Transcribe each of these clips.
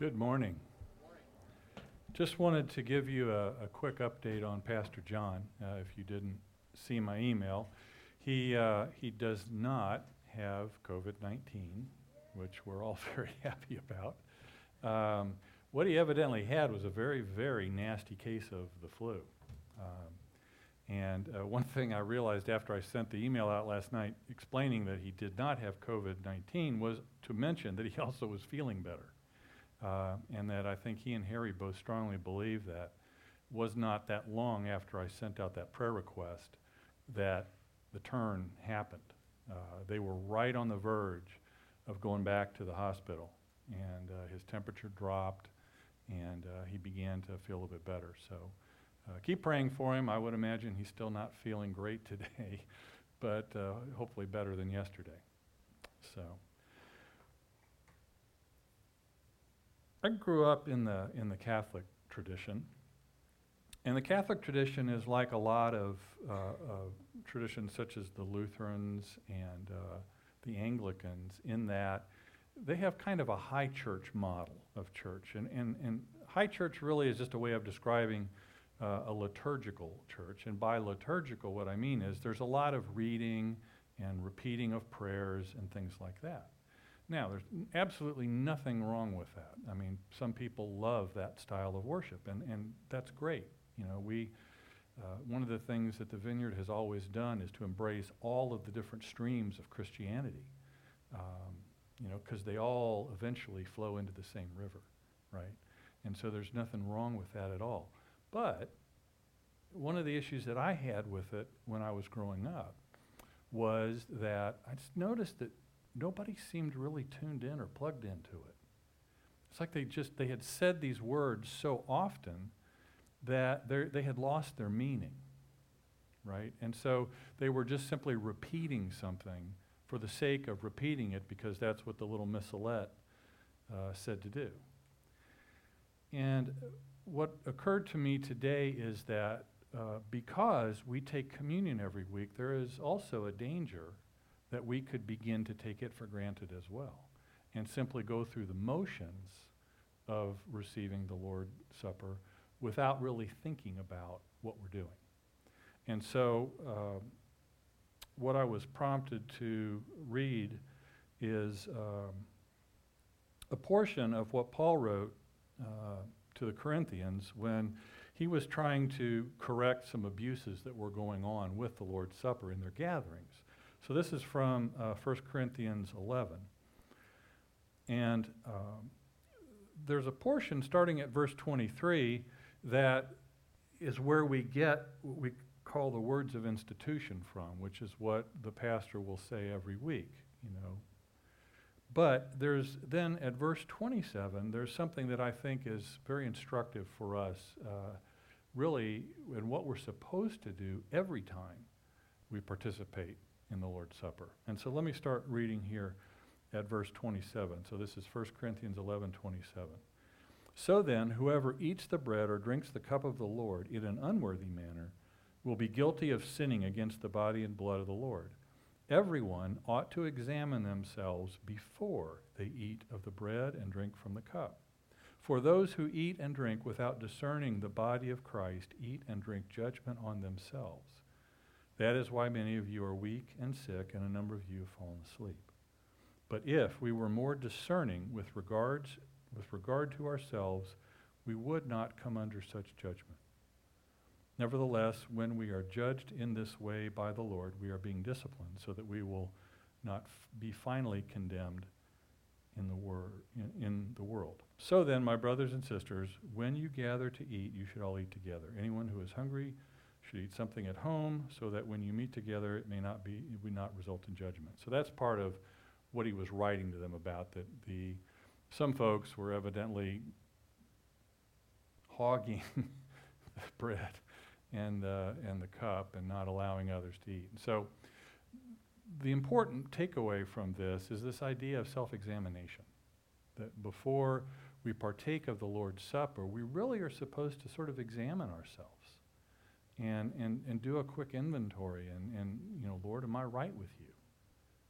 Good morning. Just wanted to give you a, a quick update on Pastor John. Uh, if you didn't see my email, he uh, he does not have COVID nineteen, which we're all very happy about. Um, what he evidently had was a very very nasty case of the flu. Um, and uh, one thing I realized after I sent the email out last night explaining that he did not have COVID 19 was to mention that he also was feeling better. Uh, and that I think he and Harry both strongly believe that was not that long after I sent out that prayer request that the turn happened. Uh, they were right on the verge of going back to the hospital, and uh, his temperature dropped, and uh, he began to feel a bit better. So uh, keep praying for him. I would imagine he's still not feeling great today, but uh, hopefully better than yesterday. So. I grew up in the in the Catholic tradition, and the Catholic tradition is like a lot of uh, uh, traditions, such as the Lutherans and uh, the Anglicans, in that they have kind of a high church model of church, and and, and high church really is just a way of describing. Uh, a liturgical church, and by liturgical, what I mean is there's a lot of reading and repeating of prayers and things like that. Now, there's absolutely nothing wrong with that. I mean, some people love that style of worship, and, and that's great. You know, we, uh, one of the things that the Vineyard has always done is to embrace all of the different streams of Christianity, um, you know, because they all eventually flow into the same river, right? And so there's nothing wrong with that at all. But one of the issues that I had with it when I was growing up was that I just noticed that nobody seemed really tuned in or plugged into it. It's like they just they had said these words so often that they had lost their meaning, right? And so they were just simply repeating something for the sake of repeating it because that's what the little missalette uh, said to do. And what occurred to me today is that uh, because we take communion every week, there is also a danger that we could begin to take it for granted as well and simply go through the motions of receiving the Lord's Supper without really thinking about what we're doing. And so, uh, what I was prompted to read is um, a portion of what Paul wrote uh, to the Corinthians when he was trying to correct some abuses that were going on with the Lord's Supper in their gatherings. So this is from uh, 1 Corinthians 11. And um, there's a portion starting at verse 23 that is where we get what we call the words of institution from, which is what the pastor will say every week, you know. But there's then at verse 27, there's something that I think is very instructive for us, uh, really, in what we're supposed to do every time we participate in the Lord's Supper. And so let me start reading here at verse 27. So this is 1 Corinthians 11 27. So then, whoever eats the bread or drinks the cup of the Lord in an unworthy manner will be guilty of sinning against the body and blood of the Lord. Everyone ought to examine themselves before they eat of the bread and drink from the cup. For those who eat and drink without discerning the body of Christ eat and drink judgment on themselves. That is why many of you are weak and sick, and a number of you have fallen asleep. But if we were more discerning with regards with regard to ourselves, we would not come under such judgment. Nevertheless, when we are judged in this way by the Lord, we are being disciplined so that we will not f- be finally condemned in the, wor- in, in the world. So then, my brothers and sisters, when you gather to eat, you should all eat together. Anyone who is hungry should eat something at home so that when you meet together it may not be it would not result in judgment. So that's part of what he was writing to them about that the some folks were evidently hogging the bread and uh, and the cup and not allowing others to eat. So the important takeaway from this is this idea of self-examination that before we partake of the Lord's Supper, we really are supposed to sort of examine ourselves and, and, and do a quick inventory and, and, you know, Lord, am I right with you?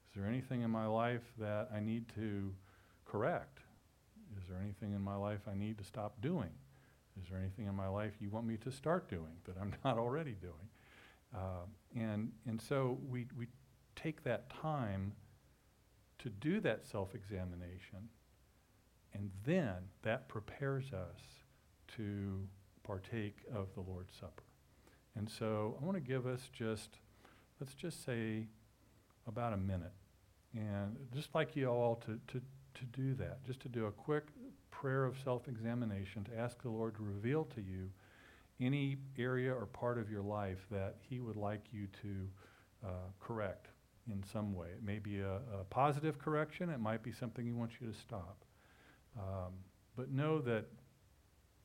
Is there anything in my life that I need to correct? Is there anything in my life I need to stop doing? Is there anything in my life you want me to start doing that I'm not already doing? Uh, and, and so we, we take that time to do that self examination, and then that prepares us to partake of the Lord's Supper. And so I want to give us just, let's just say, about a minute. And just like you all to, to, to do that, just to do a quick prayer of self examination, to ask the Lord to reveal to you any area or part of your life that He would like you to uh, correct in some way. It may be a, a, positive correction, it might be something He wants you to stop. Um, but know that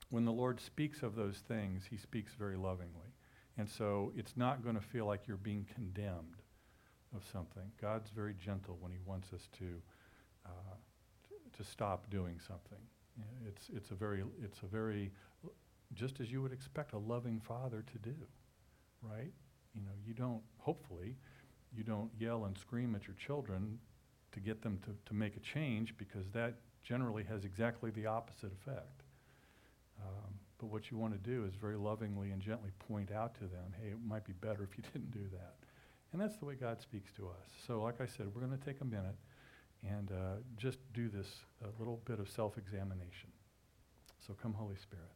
when the Lord speaks of those things, He speaks very lovingly. And so it's not going to feel like you're being condemned of something. God's very gentle when He wants us to, uh, to stop doing something. It's, it's, a very, it's a very, just as you would expect a loving father to do, right? You know, you don't, hopefully, you don't yell and scream at your children to get them to, to make a change because that generally has exactly the opposite effect. Um, but what you want to do is very lovingly and gently point out to them, hey, it might be better if you didn't do that. And that's the way God speaks to us. So, like I said, we're going to take a minute and uh, just do this a little bit of self examination. So, come, Holy Spirit.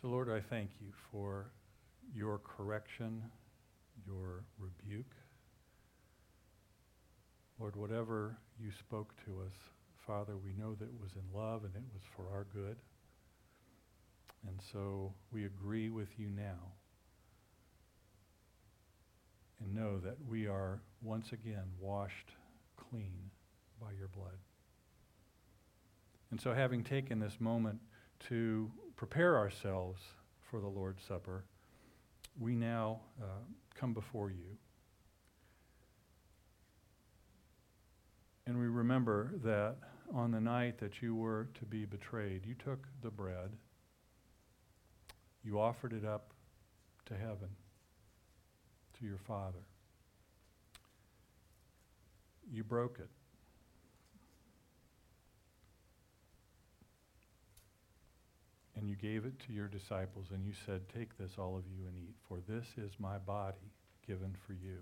So, Lord, I thank you for your correction, your rebuke. Lord, whatever you spoke to us, Father, we know that it was in love and it was for our good. And so we agree with you now and know that we are once again washed clean by your blood. And so, having taken this moment to prepare ourselves for the Lord's Supper, we now uh, come before you. And we remember that on the night that you were to be betrayed, you took the bread, you offered it up to heaven, to your Father. You broke it. And you gave it to your disciples, and you said, Take this, all of you, and eat, for this is my body given for you.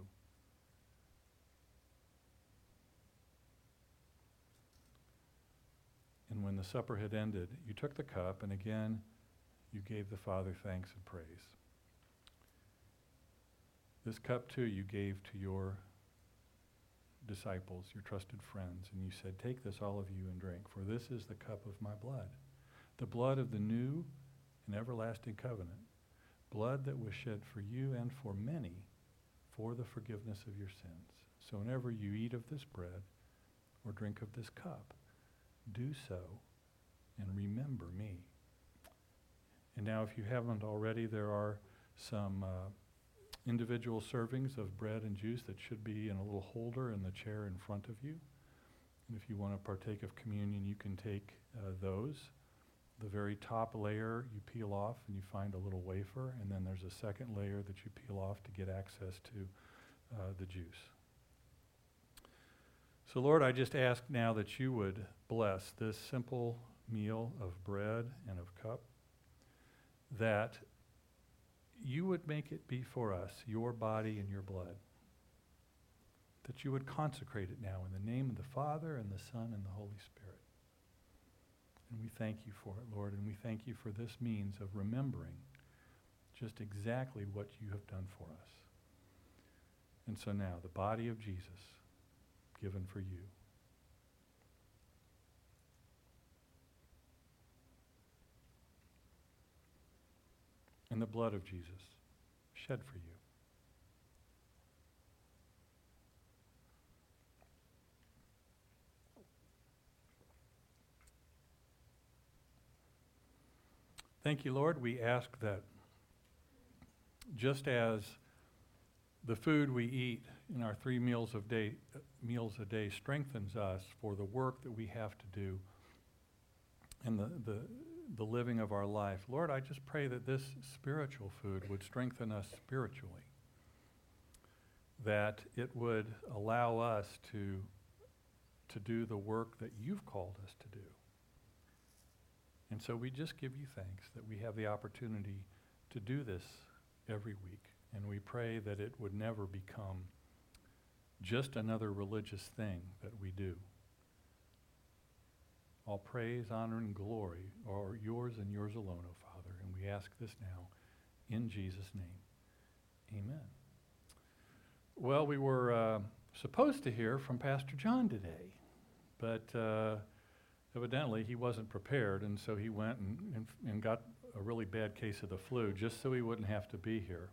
And when the supper had ended, you took the cup, and again you gave the Father thanks and praise. This cup, too, you gave to your disciples, your trusted friends, and you said, Take this, all of you, and drink, for this is the cup of my blood the blood of the new and everlasting covenant, blood that was shed for you and for many for the forgiveness of your sins. So whenever you eat of this bread or drink of this cup, do so and remember me. And now, if you haven't already, there are some uh, individual servings of bread and juice that should be in a little holder in the chair in front of you. And if you want to partake of communion, you can take uh, those the very top layer you peel off and you find a little wafer, and then there's a second layer that you peel off to get access to uh, the juice. So, Lord, I just ask now that you would bless this simple meal of bread and of cup, that you would make it be for us your body and your blood, that you would consecrate it now in the name of the Father and the Son and the Holy Spirit. And we thank you for it, Lord, and we thank you for this means of remembering just exactly what you have done for us. And so now, the body of Jesus given for you. And the blood of Jesus shed for you. Thank you, Lord. We ask that just as the food we eat in our three meals of day meals a day strengthens us for the work that we have to do and the, the, the living of our life. Lord, I just pray that this spiritual food would strengthen us spiritually, that it would allow us to, to do the work that you've called us to do. And so we just give you thanks that we have the opportunity to do this every week. And we pray that it would never become just another religious thing that we do. All praise, honor, and glory are yours and yours alone, O Father. And we ask this now in Jesus' name. Amen. Well, we were uh, supposed to hear from Pastor John today, but uh, evidently he wasn't prepared, and so he went and, and, and got a really bad case of the flu just so he wouldn't have to be here.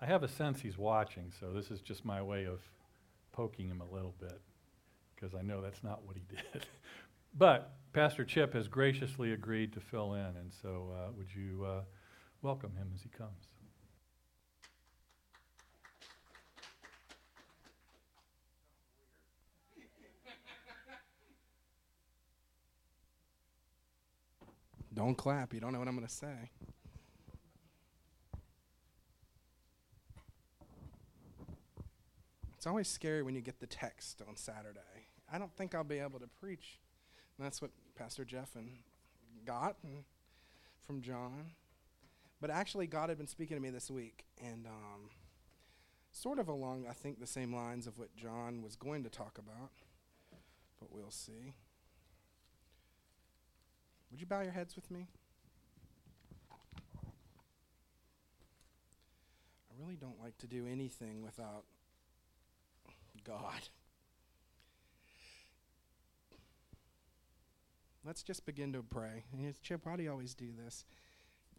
I have a sense he's watching, so this is just my way of poking him a little bit because I know that's not what he did. but Pastor Chip has graciously agreed to fill in, and so uh, would you uh, welcome him as he comes? Don't clap. You don't know what I'm going to say. It's always scary when you get the text on Saturday. I don't think I'll be able to preach. And that's what Pastor Jeff and got and from John. But actually, God had been speaking to me this week, and um, sort of along, I think, the same lines of what John was going to talk about. But we'll see. Would you bow your heads with me? I really don't like to do anything without God. Let's just begin to pray. And Chip, why do you always do this?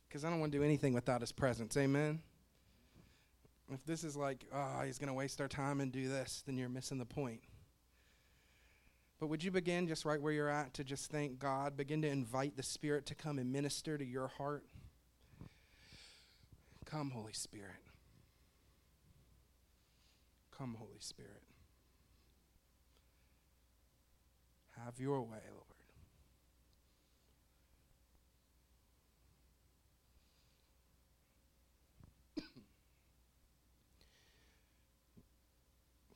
Because I don't want to do anything without his presence. Amen? If this is like, oh, he's going to waste our time and do this, then you're missing the point. But would you begin just right where you're at to just thank God? Begin to invite the Spirit to come and minister to your heart. Come, Holy Spirit. Come, Holy Spirit. Have your way, Lord.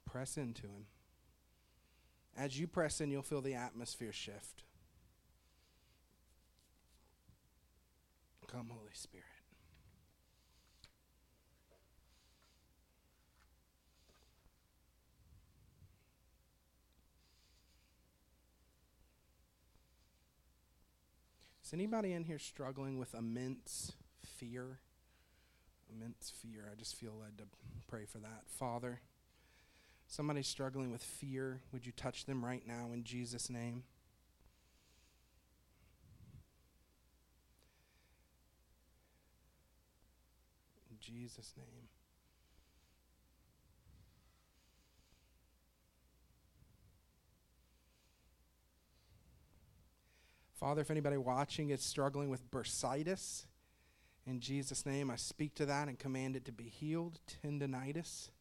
Press into Him. As you press in, you'll feel the atmosphere shift. Come, Holy Spirit. Is anybody in here struggling with immense fear? Immense fear. I just feel led to pray for that. Father, somebody struggling with fear, would you touch them right now in Jesus' name? In Jesus' name. Father, if anybody watching is struggling with bursitis, in Jesus' name, I speak to that and command it to be healed. Tendonitis.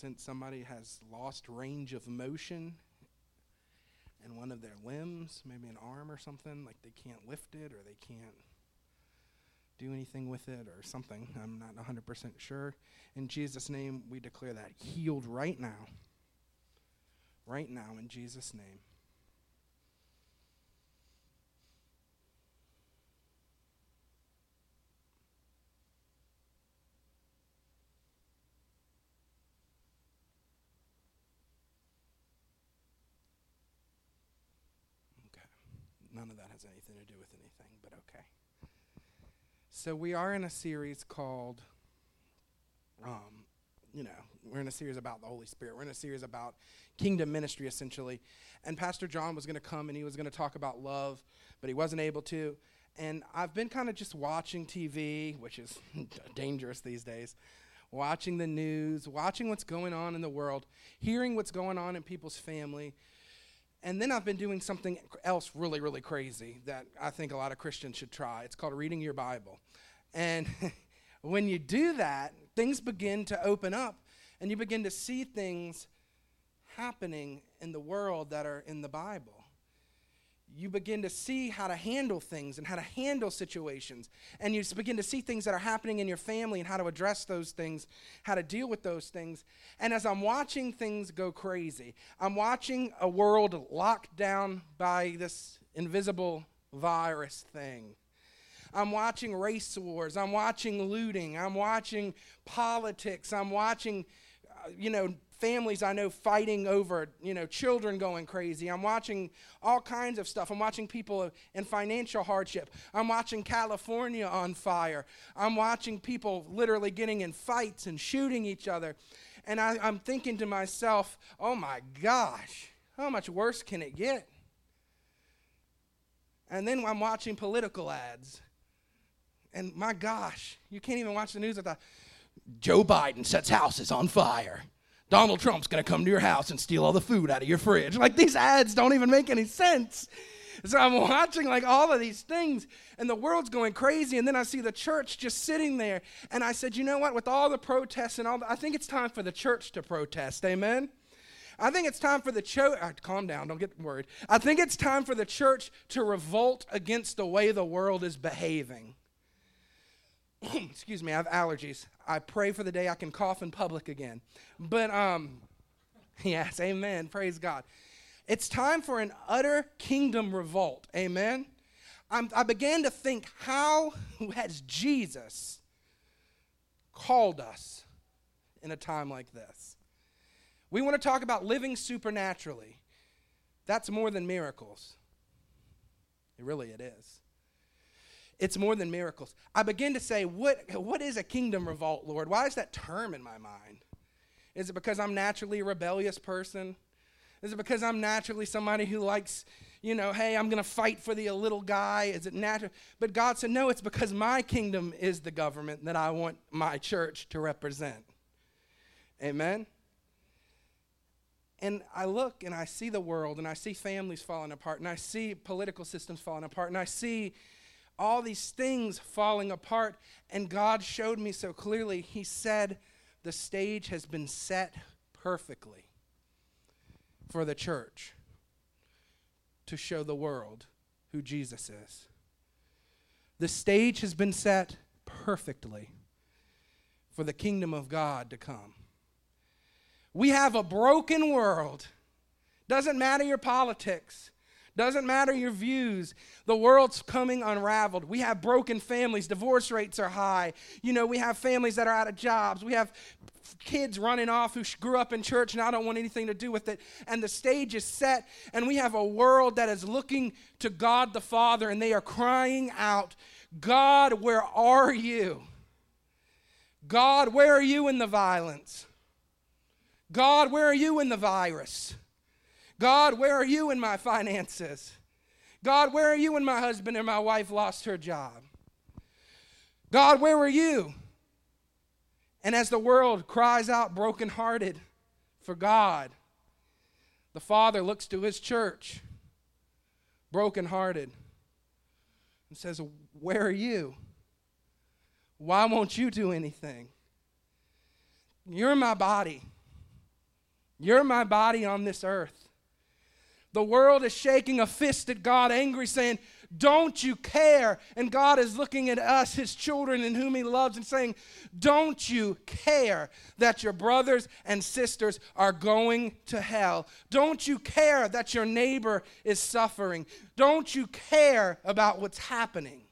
Since somebody has lost range of motion in one of their limbs, maybe an arm or something, like they can't lift it or they can't do anything with it or something. I'm not 100% sure. In Jesus' name, we declare that healed right now. Right now, in Jesus' name. None of anything to do with anything, but okay. So we are in a series called, um, you know, we're in a series about the Holy Spirit. We're in a series about kingdom ministry, essentially. And Pastor John was going to come and he was going to talk about love, but he wasn't able to. And I've been kind of just watching TV, which is dangerous these days, watching the news, watching what's going on in the world, hearing what's going on in people's family. And then I've been doing something else really, really crazy that I think a lot of Christians should try. It's called reading your Bible. And when you do that, things begin to open up and you begin to see things happening in the world that are in the Bible. You begin to see how to handle things and how to handle situations. And you begin to see things that are happening in your family and how to address those things, how to deal with those things. And as I'm watching things go crazy, I'm watching a world locked down by this invisible virus thing. I'm watching race wars. I'm watching looting. I'm watching politics. I'm watching, uh, you know, families I know fighting over, you know, children going crazy. I'm watching all kinds of stuff. I'm watching people in financial hardship. I'm watching California on fire. I'm watching people literally getting in fights and shooting each other. And I, I'm thinking to myself, oh my gosh, how much worse can it get? And then I'm watching political ads. And my gosh, you can't even watch the news without Joe Biden sets houses on fire. Donald Trump's going to come to your house and steal all the food out of your fridge. Like these ads don't even make any sense. So I'm watching like all of these things, and the world's going crazy. And then I see the church just sitting there, and I said, you know what? With all the protests and all, the, I think it's time for the church to protest. Amen. I think it's time for the church. Uh, calm down, don't get worried. I think it's time for the church to revolt against the way the world is behaving. excuse me, I have allergies. I pray for the day I can cough in public again. But um yes, amen. Praise God. It's time for an utter kingdom revolt. Amen. I'm, I began to think, how has Jesus called us in a time like this? We want to talk about living supernaturally. That's more than miracles. It really it is. It's more than miracles. I begin to say, what, what is a kingdom revolt, Lord? Why is that term in my mind? Is it because I'm naturally a rebellious person? Is it because I'm naturally somebody who likes, you know, hey, I'm going to fight for the little guy? Is it natural? But God said, no, it's because my kingdom is the government that I want my church to represent. Amen? And I look and I see the world and I see families falling apart and I see political systems falling apart and I see all these things falling apart. And God showed me so clearly. He said, The stage has been set perfectly for the church to show the world who Jesus is. The stage has been set perfectly for the kingdom of God to come. We have a broken world. Doesn't matter your politics. Doesn't matter your views. The world's coming unraveled. We have broken families. Divorce rates are high. You know, we have families that are out of jobs. We have kids running off who grew up in church and I don't want anything to do with it. And the stage is set, and we have a world that is looking to God the Father, and they are crying out, God, where are you? God, where are you in the violence? God, where are you in the virus? God, where are you in my finances? God, where are you when my husband and my wife lost her job? God, where were you? And as the world cries out brokenhearted for God, the Father looks to his church, brokenhearted, and says, Where are you? Why won't you do anything? You're my body. You're my body on this earth. The world is shaking a fist at God, angry, saying, Don't you care? And God is looking at us, his children, in whom he loves, and saying, Don't you care that your brothers and sisters are going to hell? Don't you care that your neighbor is suffering? Don't you care about what's happening?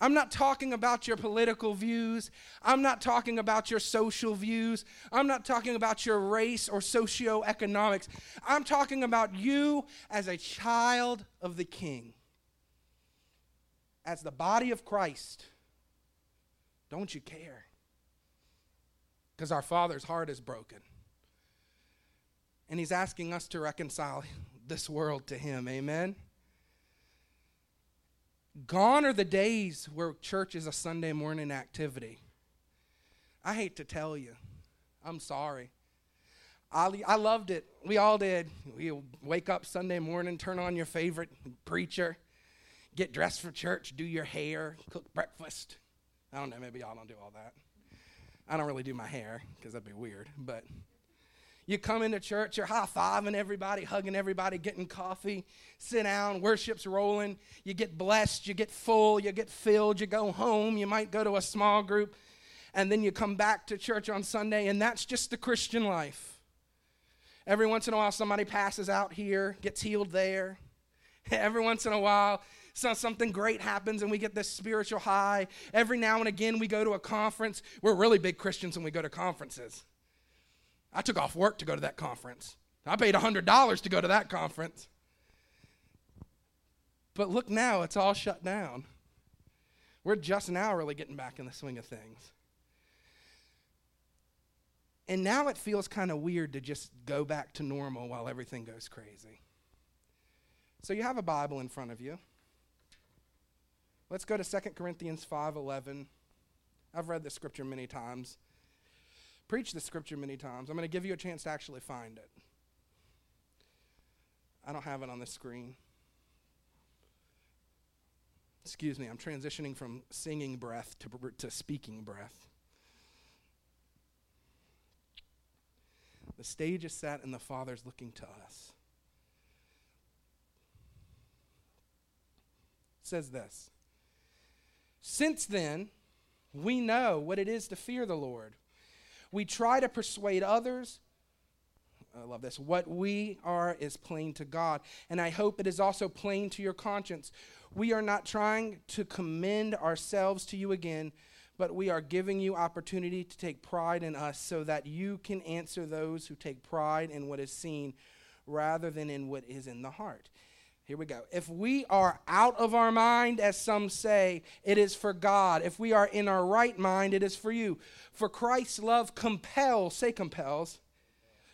I'm not talking about your political views. I'm not talking about your social views. I'm not talking about your race or socioeconomics. I'm talking about you as a child of the King, as the body of Christ. Don't you care? Because our Father's heart is broken. And He's asking us to reconcile this world to Him. Amen? Gone are the days where church is a Sunday morning activity. I hate to tell you. I'm sorry. I, I loved it. We all did. We wake up Sunday morning, turn on your favorite preacher, get dressed for church, do your hair, cook breakfast. I don't know, maybe y'all don't do all that. I don't really do my hair because that'd be weird, but you come into church, you're high fiving everybody, hugging everybody, getting coffee, sit down, worship's rolling. You get blessed, you get full, you get filled, you go home, you might go to a small group, and then you come back to church on Sunday, and that's just the Christian life. Every once in a while, somebody passes out here, gets healed there. Every once in a while, so something great happens and we get this spiritual high. Every now and again, we go to a conference. We're really big Christians when we go to conferences. I took off work to go to that conference. I paid $100 to go to that conference. But look now, it's all shut down. We're just now really getting back in the swing of things. And now it feels kind of weird to just go back to normal while everything goes crazy. So you have a Bible in front of you. Let's go to 2 Corinthians 5:11. I've read this scripture many times preached the scripture many times. I'm going to give you a chance to actually find it. I don't have it on the screen. Excuse me, I'm transitioning from singing breath to, to speaking breath. The stage is set and the Father's looking to us. It says this Since then, we know what it is to fear the Lord. We try to persuade others. I love this. What we are is plain to God. And I hope it is also plain to your conscience. We are not trying to commend ourselves to you again, but we are giving you opportunity to take pride in us so that you can answer those who take pride in what is seen rather than in what is in the heart. Here we go. If we are out of our mind, as some say, it is for God. If we are in our right mind, it is for you. For Christ's love compels, say compels.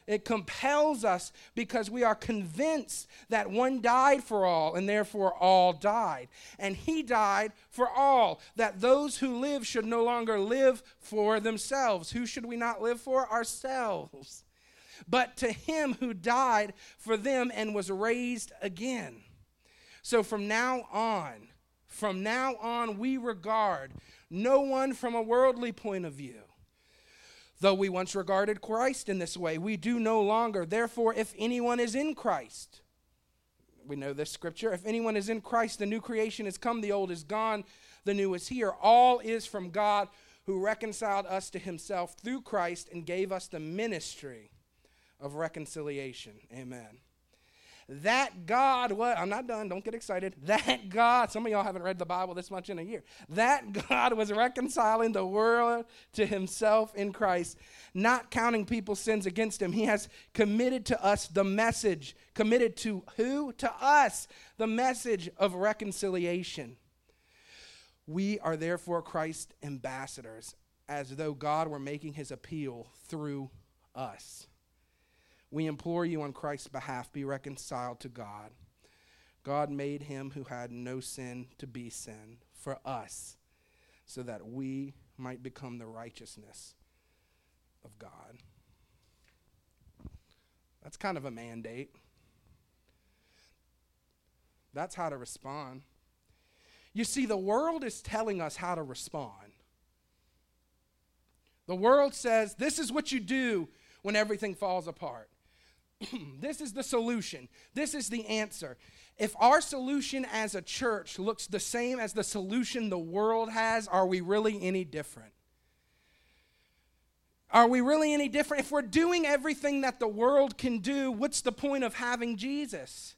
It compels us because we are convinced that one died for all, and therefore all died. And he died for all, that those who live should no longer live for themselves. Who should we not live for? Ourselves but to him who died for them and was raised again. So from now on, from now on, we regard no one from a worldly point of view. Though we once regarded Christ in this way, we do no longer. Therefore, if anyone is in Christ, we know this scripture if anyone is in Christ, the new creation has come, the old is gone, the new is here. All is from God who reconciled us to himself through Christ and gave us the ministry of reconciliation. Amen. That God, what? I'm not done, don't get excited. That God, some of y'all haven't read the Bible this much in a year. That God was reconciling the world to himself in Christ, not counting people's sins against him. He has committed to us the message, committed to who? To us, the message of reconciliation. We are therefore Christ's ambassadors, as though God were making his appeal through us. We implore you on Christ's behalf, be reconciled to God. God made him who had no sin to be sin for us, so that we might become the righteousness of God. That's kind of a mandate. That's how to respond. You see, the world is telling us how to respond. The world says, this is what you do when everything falls apart. this is the solution. This is the answer. If our solution as a church looks the same as the solution the world has, are we really any different? Are we really any different? If we're doing everything that the world can do, what's the point of having Jesus?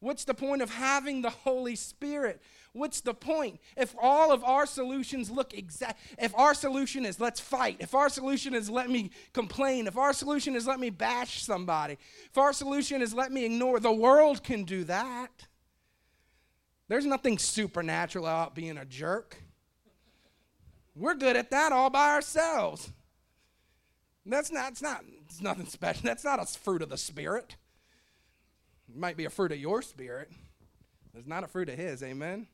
What's the point of having the Holy Spirit? What's the point? If all of our solutions look exact, if our solution is let's fight, if our solution is let me complain, if our solution is let me bash somebody, if our solution is let me ignore, the world can do that. There's nothing supernatural about being a jerk. We're good at that all by ourselves. That's not, it's not, it's nothing special. That's not a fruit of the Spirit. It might be a fruit of your spirit. It's not a fruit of his, amen?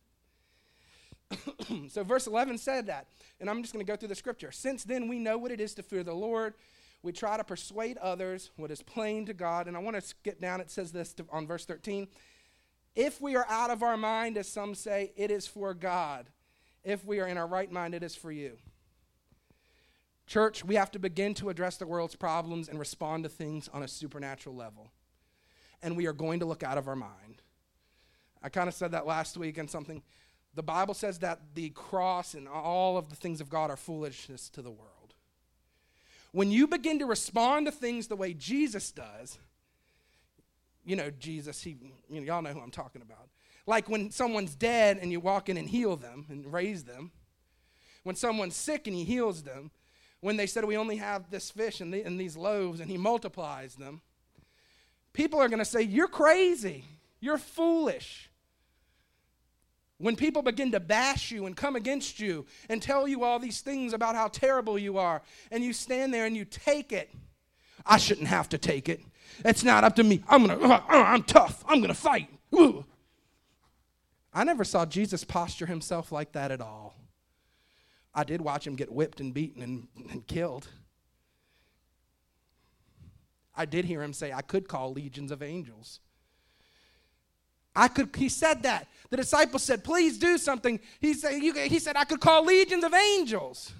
so verse 11 said that. And I'm just going to go through the scripture. Since then we know what it is to fear the Lord. We try to persuade others what is plain to God. And I want to skip down. It says this to, on verse 13. If we are out of our mind, as some say, it is for God. If we are in our right mind, it is for you. Church, we have to begin to address the world's problems and respond to things on a supernatural level and we are going to look out of our mind. I kind of said that last week and something. The Bible says that the cross and all of the things of God are foolishness to the world. When you begin to respond to things the way Jesus does, you know, Jesus, he, you know, y'all know who I'm talking about. Like when someone's dead and you walk in and heal them and raise them. When someone's sick and he heals them. When they said, We only have this fish and, the, and these loaves, and he multiplies them people are going to say, You're crazy. You're foolish. When people begin to bash you and come against you and tell you all these things about how terrible you are, and you stand there and you take it, I shouldn't have to take it. It's not up to me. I'm gonna. Uh, uh, I'm tough. I'm gonna fight. Ooh. I never saw Jesus posture himself like that at all. I did watch him get whipped and beaten and, and killed. I did hear him say, I could call legions of angels. I could, he said that. The disciples said, please do something. He said, you, he said, I could call legions of angels.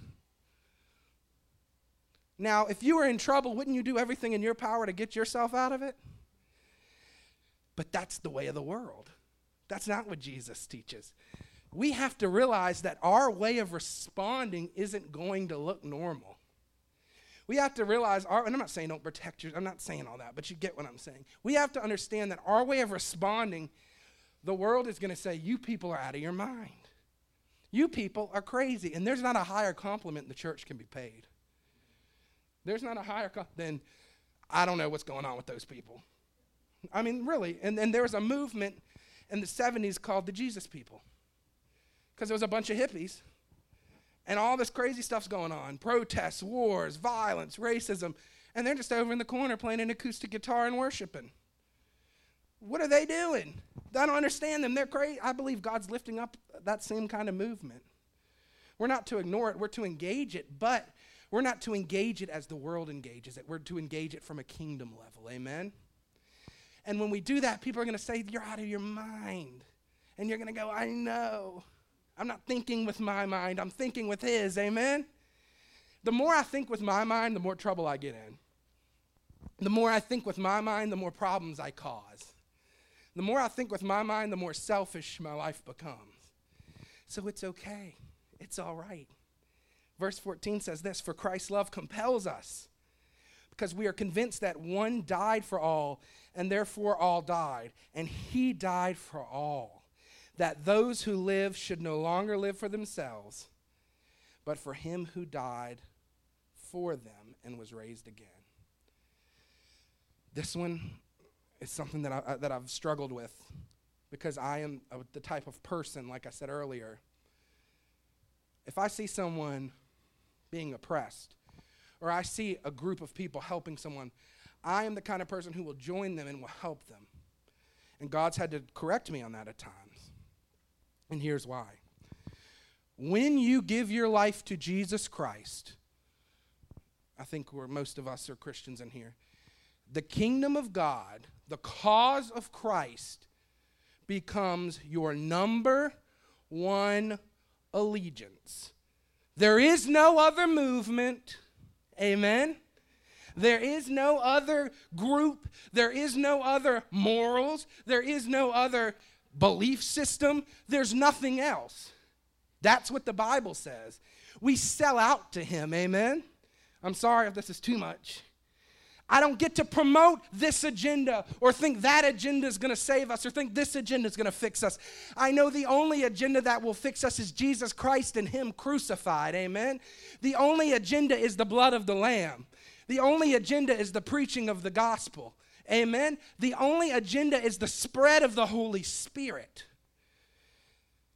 Now, if you were in trouble, wouldn't you do everything in your power to get yourself out of it? But that's the way of the world. That's not what Jesus teaches. We have to realize that our way of responding isn't going to look normal we have to realize our, and I'm not saying don't protect yours, I'm not saying all that, but you get what I'm saying. We have to understand that our way of responding, the world is going to say, You people are out of your mind. You people are crazy. And there's not a higher compliment the church can be paid. There's not a higher co- than, I don't know what's going on with those people. I mean, really. And, and there was a movement in the 70s called the Jesus people. Because there was a bunch of hippies and all this crazy stuff's going on protests, wars, violence, racism. And they're just over in the corner playing an acoustic guitar and worshiping. What are they doing? I don't understand them. They're crazy. I believe God's lifting up that same kind of movement. We're not to ignore it, we're to engage it, but we're not to engage it as the world engages it. We're to engage it from a kingdom level. Amen? And when we do that, people are going to say, You're out of your mind. And you're going to go, I know. I'm not thinking with my mind, I'm thinking with His. Amen? The more I think with my mind, the more trouble I get in. The more I think with my mind, the more problems I cause. The more I think with my mind, the more selfish my life becomes. So it's okay. It's all right. Verse 14 says this For Christ's love compels us, because we are convinced that one died for all, and therefore all died, and he died for all that those who live should no longer live for themselves, but for him who died for them and was raised again. This one is something that, I, that I've struggled with because I am a, the type of person, like I said earlier, if I see someone being oppressed, or I see a group of people helping someone, I am the kind of person who will join them and will help them. And God's had to correct me on that at times. And here's why. When you give your life to Jesus Christ, I think where most of us are Christians in here, the kingdom of God, the cause of Christ, becomes your number one allegiance. There is no other movement. Amen. There is no other group. There is no other morals. There is no other belief system. There's nothing else. That's what the Bible says. We sell out to Him, amen? I'm sorry if this is too much. I don't get to promote this agenda or think that agenda is going to save us or think this agenda is going to fix us. I know the only agenda that will fix us is Jesus Christ and Him crucified. Amen. The only agenda is the blood of the Lamb. The only agenda is the preaching of the gospel. Amen. The only agenda is the spread of the Holy Spirit.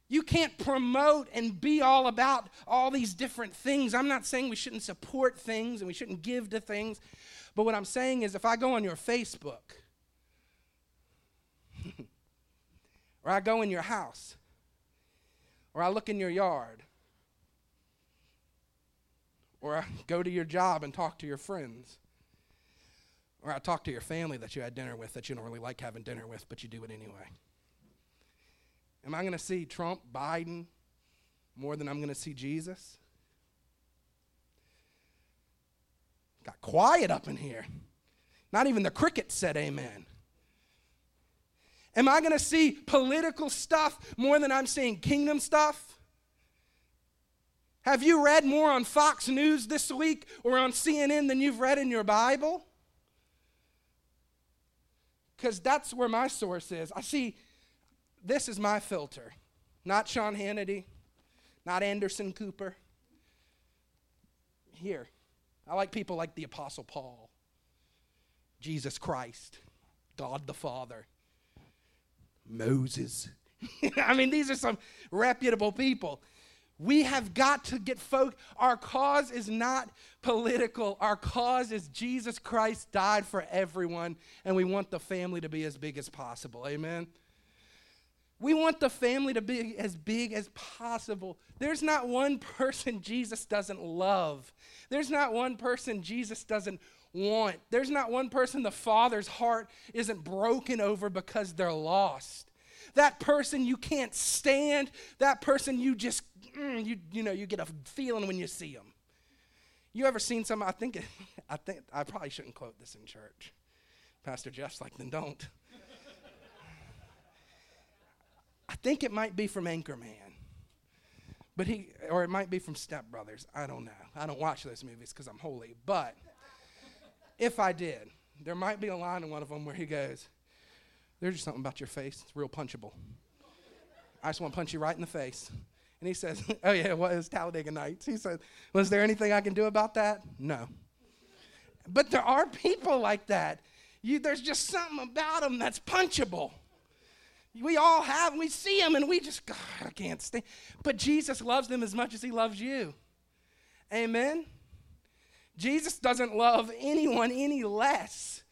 You can't promote and be all about all these different things. I'm not saying we shouldn't support things and we shouldn't give to things. But what I'm saying is if I go on your Facebook, or I go in your house, or I look in your yard, or I go to your job and talk to your friends, or I talk to your family that you had dinner with that you don't really like having dinner with, but you do it anyway. Am I going to see Trump, Biden more than I'm going to see Jesus? Got quiet up in here. Not even the crickets said amen. Am I going to see political stuff more than I'm seeing kingdom stuff? Have you read more on Fox News this week or on CNN than you've read in your Bible? Because that's where my source is. I see this is my filter, not Sean Hannity, not Anderson Cooper. Here, I like people like the Apostle Paul, Jesus Christ, God the Father, Moses. I mean, these are some reputable people. We have got to get folk. Our cause is not political. Our cause is Jesus Christ died for everyone, and we want the family to be as big as possible. Amen. We want the family to be as big as possible. There's not one person Jesus doesn't love. There's not one person Jesus doesn't want. There's not one person the Father's heart isn't broken over because they're lost. That person you can't stand, that person you just, mm, you, you know, you get a feeling when you see them. You ever seen some? I think, I think, I probably shouldn't quote this in church. Pastor Jeff's like, then don't. I think it might be from Anchorman. But he, or it might be from Step Brothers. I don't know. I don't watch those movies because I'm holy. But if I did, there might be a line in one of them where he goes, There's just something about your face. It's real punchable. I just want to punch you right in the face. And he says, Oh, yeah, what is Talladega Nights? He said, Was there anything I can do about that? No. But there are people like that. You, there's just something about them that's punchable. We all have, we see them, and we just, God, I can't stand. But Jesus loves them as much as he loves you. Amen? Jesus doesn't love anyone any less.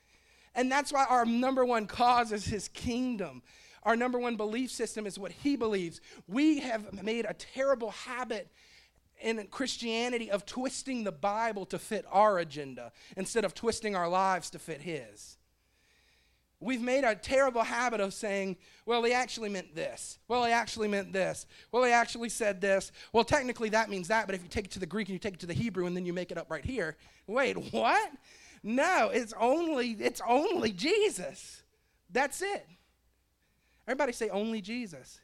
And that's why our number one cause is his kingdom. Our number one belief system is what he believes. We have made a terrible habit in Christianity of twisting the Bible to fit our agenda instead of twisting our lives to fit his. We've made a terrible habit of saying, well, he actually meant this. Well, he actually meant this. Well, he actually said this. Well, technically that means that, but if you take it to the Greek and you take it to the Hebrew and then you make it up right here, wait, what? No, it's only it's only Jesus. That's it. Everybody say only Jesus.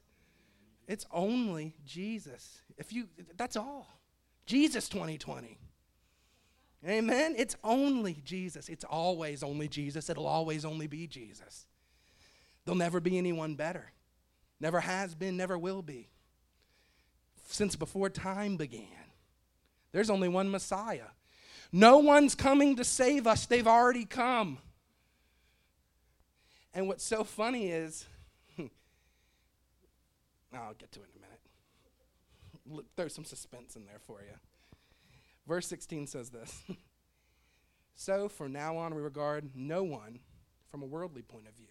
It's only Jesus. If you that's all. Jesus 2020. Amen. It's only Jesus. It's always only Jesus. It'll always only be Jesus. There'll never be anyone better. Never has been, never will be. Since before time began, there's only one Messiah. No one's coming to save us, they've already come. And what's so funny is, I'll get to it in a minute. Throw some suspense in there for you. Verse 16 says this So from now on, we regard no one from a worldly point of view.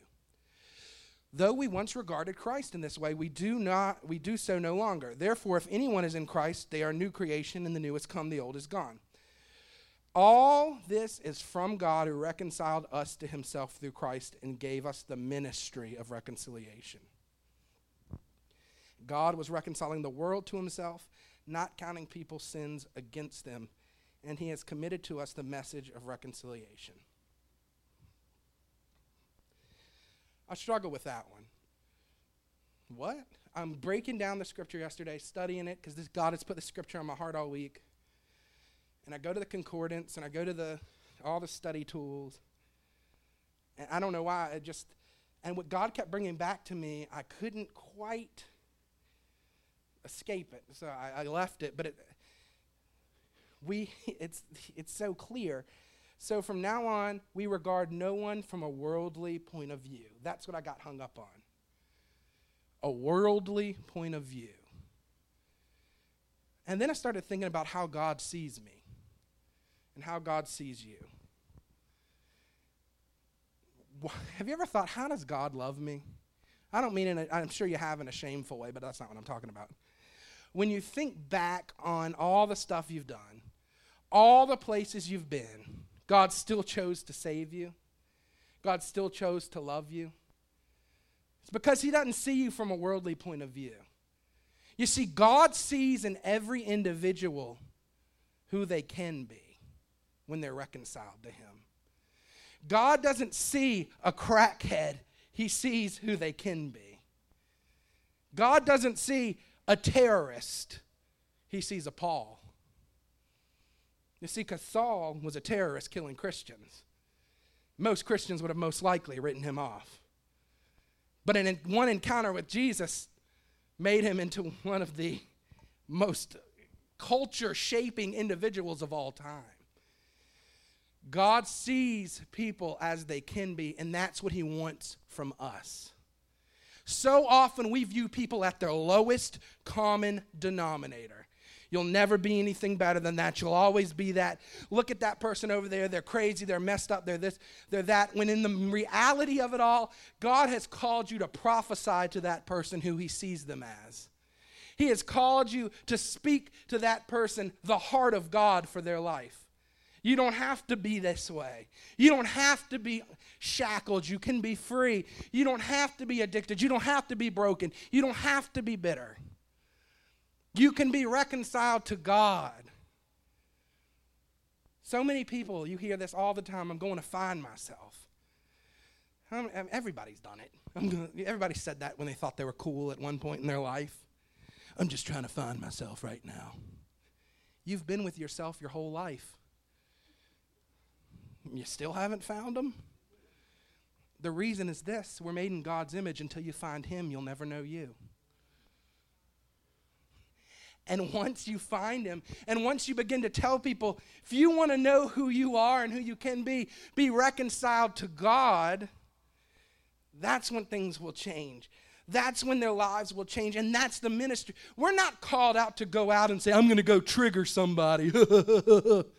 Though we once regarded Christ in this way, we do not we do so no longer. Therefore, if anyone is in Christ, they are new creation, and the new has come, the old is gone. All this is from God who reconciled us to himself through Christ and gave us the ministry of reconciliation. God was reconciling the world to himself not counting people's sins against them, and he has committed to us the message of reconciliation. I struggle with that one. What? I'm breaking down the scripture yesterday, studying it, because God has put the scripture on my heart all week. And I go to the concordance and I go to the all the study tools. And I don't know why. I just, and what God kept bringing back to me, I couldn't quite escape it. So I, I left it. But it, we, it's, it's so clear. So from now on, we regard no one from a worldly point of view. That's what I got hung up on. A worldly point of view. And then I started thinking about how God sees me and how God sees you. Have you ever thought, how does God love me? I don't mean in a, I'm sure you have in a shameful way, but that's not what I'm talking about. When you think back on all the stuff you've done, all the places you've been, God still chose to save you. God still chose to love you. It's because He doesn't see you from a worldly point of view. You see, God sees in every individual who they can be when they're reconciled to Him. God doesn't see a crackhead, He sees who they can be. God doesn't see a terrorist, He sees a Paul. You see, because Saul was a terrorist killing Christians. Most Christians would have most likely written him off. But in one encounter with Jesus, made him into one of the most culture shaping individuals of all time. God sees people as they can be, and that's what he wants from us. So often we view people at their lowest common denominator. You'll never be anything better than that. You'll always be that. Look at that person over there. They're crazy. They're messed up. They're this, they're that. When in the reality of it all, God has called you to prophesy to that person who he sees them as. He has called you to speak to that person the heart of God for their life. You don't have to be this way. You don't have to be shackled. You can be free. You don't have to be addicted. You don't have to be broken. You don't have to be bitter. You can be reconciled to God. So many people, you hear this all the time I'm going to find myself. Um, um, everybody's done it. Gonna, everybody said that when they thought they were cool at one point in their life. I'm just trying to find myself right now. You've been with yourself your whole life. You still haven't found him? The reason is this we're made in God's image. Until you find him, you'll never know you. And once you find him, and once you begin to tell people, if you want to know who you are and who you can be, be reconciled to God, that's when things will change. That's when their lives will change. And that's the ministry. We're not called out to go out and say, I'm going to go trigger somebody.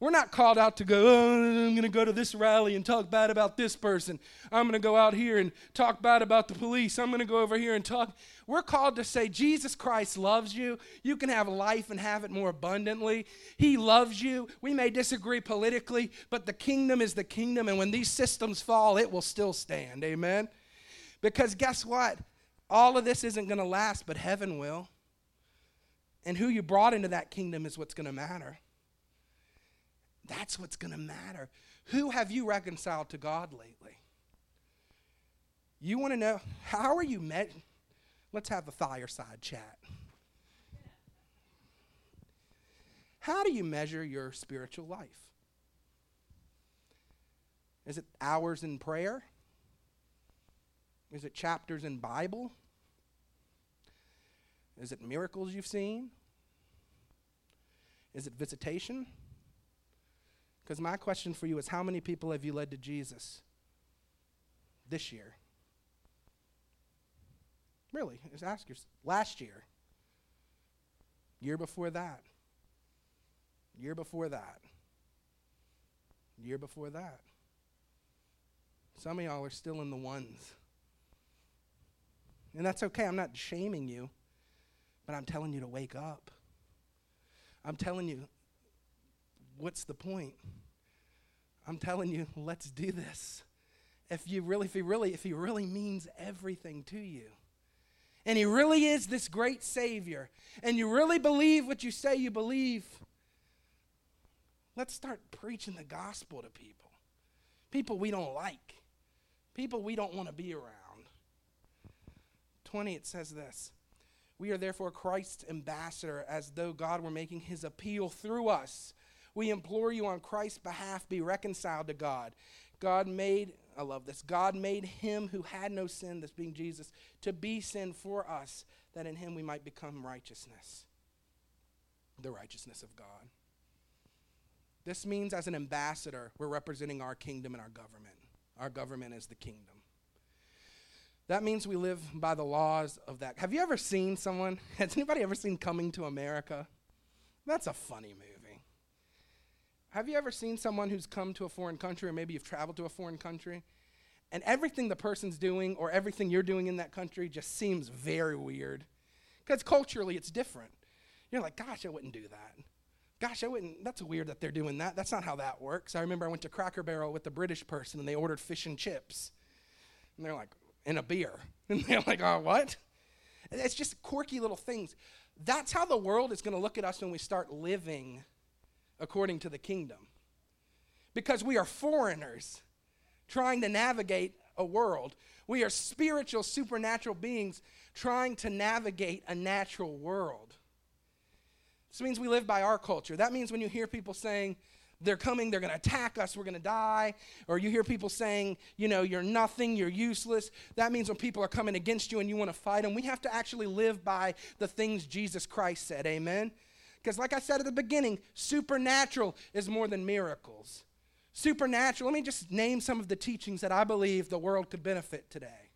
We're not called out to go, oh, I'm going to go to this rally and talk bad about this person. I'm going to go out here and talk bad about the police. I'm going to go over here and talk. We're called to say, Jesus Christ loves you. You can have life and have it more abundantly. He loves you. We may disagree politically, but the kingdom is the kingdom. And when these systems fall, it will still stand. Amen? Because guess what? All of this isn't going to last, but heaven will. And who you brought into that kingdom is what's going to matter. That's what's going to matter. Who have you reconciled to God lately? You want to know how are you met? Let's have a fireside chat. How do you measure your spiritual life? Is it hours in prayer? Is it chapters in Bible? Is it miracles you've seen? Is it visitation? Because my question for you is how many people have you led to Jesus this year? Really, just ask yourself. Last year, year before that, year before that, year before that. Some of y'all are still in the ones. And that's okay. I'm not shaming you, but I'm telling you to wake up. I'm telling you, what's the point? I'm telling you, let's do this. If you really, if he really, if he really means everything to you, and he really is this great Savior, and you really believe what you say you believe, let's start preaching the gospel to people. People we don't like, people we don't want to be around. 20, it says this We are therefore Christ's ambassador, as though God were making his appeal through us. We implore you on Christ's behalf, be reconciled to God. God made, I love this, God made him who had no sin, this being Jesus, to be sin for us, that in him we might become righteousness, the righteousness of God. This means, as an ambassador, we're representing our kingdom and our government. Our government is the kingdom. That means we live by the laws of that. Have you ever seen someone? Has anybody ever seen Coming to America? That's a funny movie. Have you ever seen someone who's come to a foreign country, or maybe you've traveled to a foreign country, and everything the person's doing or everything you're doing in that country just seems very weird? Because culturally it's different. You're like, gosh, I wouldn't do that. Gosh, I wouldn't, that's weird that they're doing that. That's not how that works. I remember I went to Cracker Barrel with a British person and they ordered fish and chips. And they're like, and a beer. And they're like, oh, what? And it's just quirky little things. That's how the world is going to look at us when we start living according to the kingdom. Because we are foreigners trying to navigate a world. We are spiritual, supernatural beings trying to navigate a natural world. This means we live by our culture. That means when you hear people saying, they're coming, they're going to attack us, we're going to die. Or you hear people saying, you know, you're nothing, you're useless. That means when people are coming against you and you want to fight them, we have to actually live by the things Jesus Christ said. Amen? Because, like I said at the beginning, supernatural is more than miracles. Supernatural, let me just name some of the teachings that I believe the world could benefit today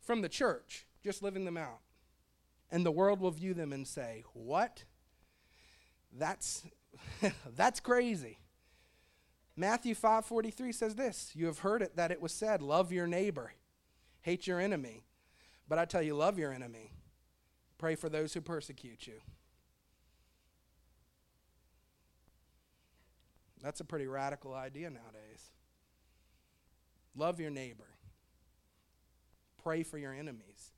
from the church, just living them out. And the world will view them and say, What? That's That's crazy. Matthew 5:43 says this, you have heard it that it was said, love your neighbor, hate your enemy. But I tell you, love your enemy. Pray for those who persecute you. That's a pretty radical idea nowadays. Love your neighbor. Pray for your enemies.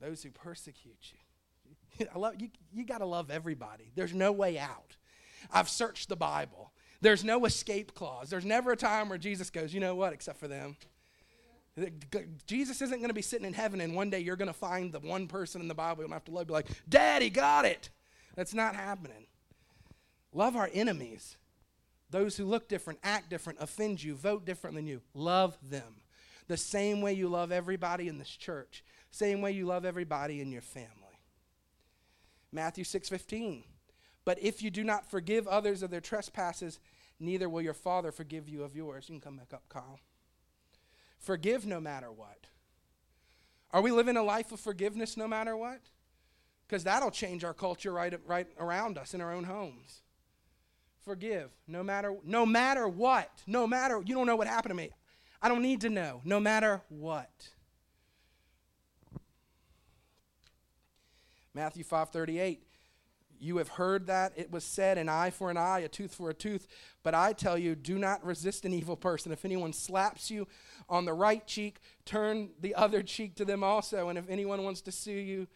Those who persecute you. I love you. You got to love everybody. There's no way out. I've searched the Bible. There's no escape clause. There's never a time where Jesus goes, you know what, except for them. Jesus isn't going to be sitting in heaven and one day you're going to find the one person in the Bible you'll have to love, be like, Daddy, got it. That's not happening. Love our enemies. Those who look different, act different, offend you, vote different than you. Love them. The same way you love everybody in this church. Same way you love everybody in your family. Matthew 6:15. But if you do not forgive others of their trespasses, neither will your Father forgive you of yours. You can come back up, Kyle. Forgive no matter what. Are we living a life of forgiveness no matter what? Because that'll change our culture right, right around us in our own homes. Forgive no matter no matter what. No matter you don't know what happened to me. I don't need to know. No matter what. Matthew 5:38 You have heard that it was said an eye for an eye, a tooth for a tooth, but I tell you do not resist an evil person. If anyone slaps you on the right cheek, turn the other cheek to them also, and if anyone wants to sue you,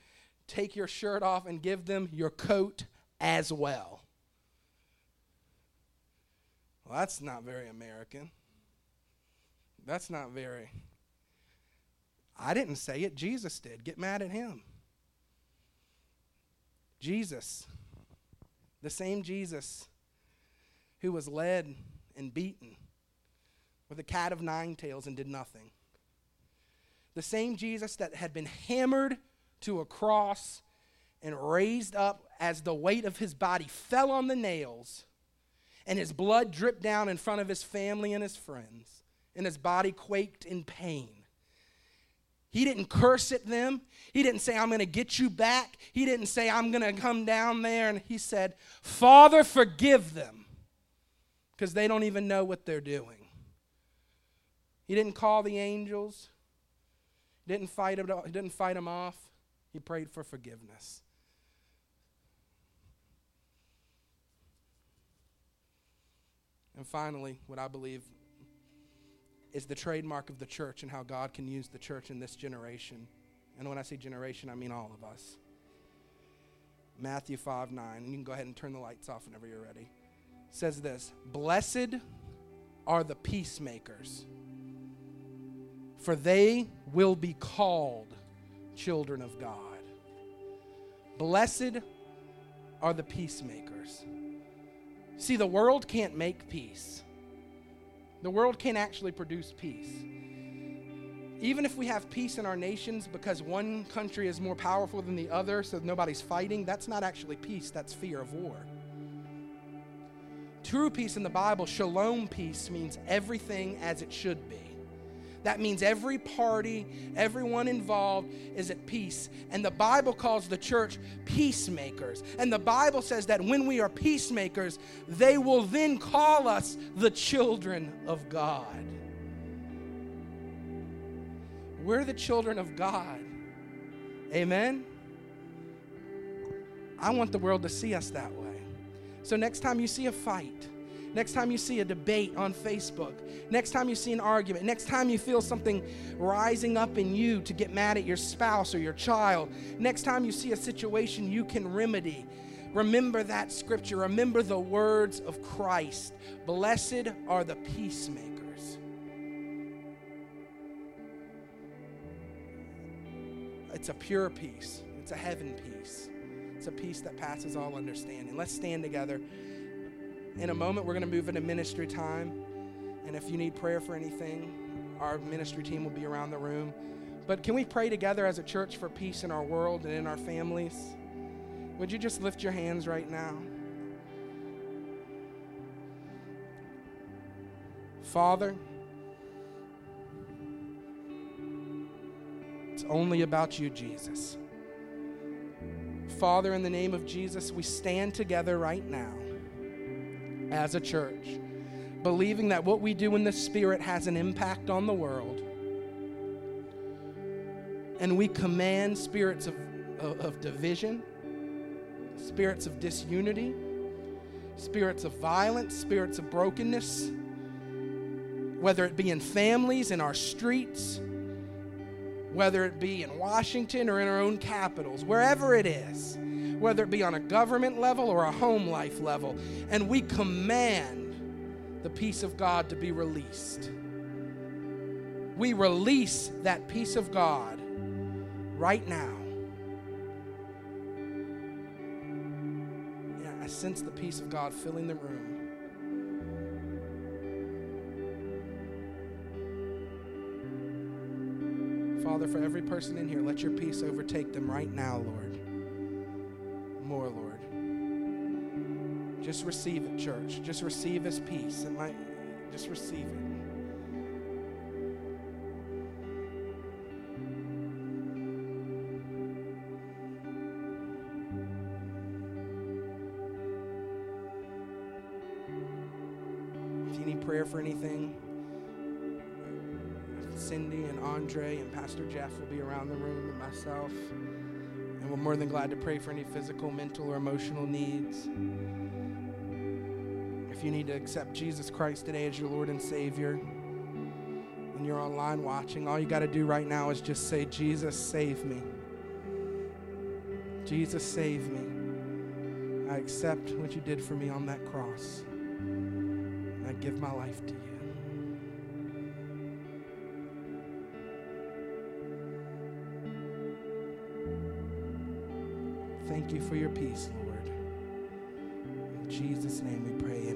take your shirt off and give them your coat as well. Well, that's not very American. That's not very I didn't say it, Jesus did. Get mad at him. Jesus, the same Jesus who was led and beaten with a cat of nine tails and did nothing. The same Jesus that had been hammered to a cross and raised up as the weight of his body fell on the nails and his blood dripped down in front of his family and his friends, and his body quaked in pain. He didn't curse at them. He didn't say, I'm going to get you back. He didn't say, I'm going to come down there. And he said, Father, forgive them because they don't even know what they're doing. He didn't call the angels. He didn't fight he didn't fight them off. He prayed for forgiveness. And finally, what I believe is the trademark of the church and how God can use the church in this generation. And when I say generation, I mean all of us. Matthew 5 9. And you can go ahead and turn the lights off whenever you're ready. says this Blessed are the peacemakers, for they will be called children of God. Blessed are the peacemakers. See, the world can't make peace. The world can't actually produce peace. Even if we have peace in our nations because one country is more powerful than the other, so nobody's fighting, that's not actually peace, that's fear of war. True peace in the Bible, shalom peace, means everything as it should be. That means every party, everyone involved is at peace. And the Bible calls the church peacemakers. And the Bible says that when we are peacemakers, they will then call us the children of God. We're the children of God. Amen? I want the world to see us that way. So next time you see a fight, next time you see a debate on Facebook, next time you see an argument, next time you feel something rising up in you to get mad at your spouse or your child, next time you see a situation you can remedy, remember that scripture. Remember the words of Christ Blessed are the peacemakers. It's a pure peace, it's a heaven peace. It's a peace that passes all understanding. Let's stand together. In a moment, we're going to move into ministry time. And if you need prayer for anything, our ministry team will be around the room. But can we pray together as a church for peace in our world and in our families? Would you just lift your hands right now? Father, it's only about you, Jesus. Father, in the name of Jesus, we stand together right now as a church, believing that what we do in the Spirit has an impact on the world. And we command spirits of, of, of division, spirits of disunity, spirits of violence, spirits of brokenness, whether it be in families, in our streets, whether it be in Washington or in our own capitals, wherever it is, whether it be on a government level or a home life level. And we command the peace of God to be released. We release that peace of God right now. Yeah, I sense the peace of God filling the room. Father, for every person in here, let your peace overtake them right now, Lord. More, Lord. Just receive it, church. Just receive his peace. Might just receive it. If you need prayer for anything, Cindy and Andre and Pastor Jeff will be around the room and myself. We're more than glad to pray for any physical, mental, or emotional needs. If you need to accept Jesus Christ today as your Lord and Savior, and you're online watching, all you got to do right now is just say, Jesus, save me. Jesus, save me. I accept what you did for me on that cross. I give my life to you. Thank you for your peace, Lord. In Jesus' name we pray.